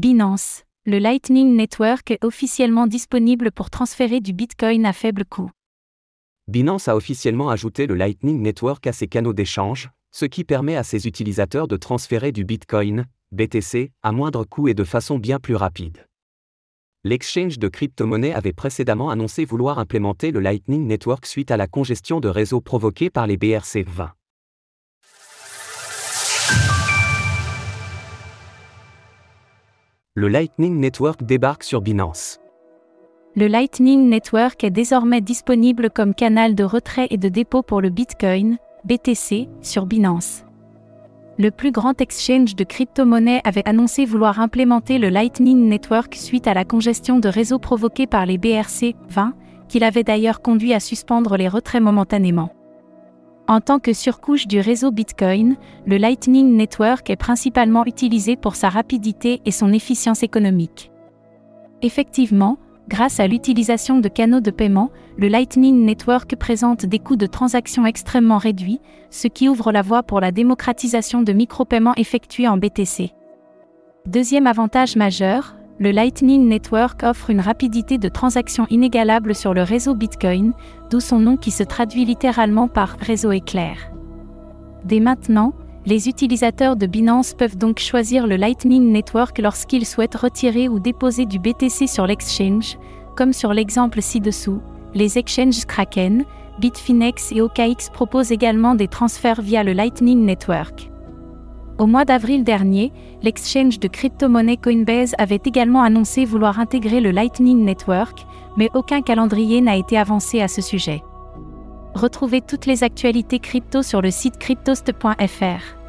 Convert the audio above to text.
Binance. Le Lightning Network est officiellement disponible pour transférer du Bitcoin à faible coût. Binance a officiellement ajouté le Lightning Network à ses canaux d'échange, ce qui permet à ses utilisateurs de transférer du Bitcoin, BTC, à moindre coût et de façon bien plus rapide. L'exchange de crypto-monnaies avait précédemment annoncé vouloir implémenter le Lightning Network suite à la congestion de réseau provoquée par les BRC20. Le Lightning Network débarque sur Binance. Le Lightning Network est désormais disponible comme canal de retrait et de dépôt pour le Bitcoin, BTC, sur Binance. Le plus grand exchange de crypto-monnaies avait annoncé vouloir implémenter le Lightning Network suite à la congestion de réseau provoquée par les BRC-20, qu'il avait d'ailleurs conduit à suspendre les retraits momentanément. En tant que surcouche du réseau Bitcoin, le Lightning Network est principalement utilisé pour sa rapidité et son efficience économique. Effectivement, grâce à l'utilisation de canaux de paiement, le Lightning Network présente des coûts de transaction extrêmement réduits, ce qui ouvre la voie pour la démocratisation de micro-paiements effectués en BTC. Deuxième avantage majeur, le Lightning Network offre une rapidité de transaction inégalable sur le réseau Bitcoin, d'où son nom qui se traduit littéralement par réseau éclair. Dès maintenant, les utilisateurs de Binance peuvent donc choisir le Lightning Network lorsqu'ils souhaitent retirer ou déposer du BTC sur l'exchange, comme sur l'exemple ci-dessous. Les exchanges Kraken, Bitfinex et OKX proposent également des transferts via le Lightning Network. Au mois d'avril dernier, l'exchange de crypto-monnaie Coinbase avait également annoncé vouloir intégrer le Lightning Network, mais aucun calendrier n'a été avancé à ce sujet. Retrouvez toutes les actualités crypto sur le site cryptost.fr.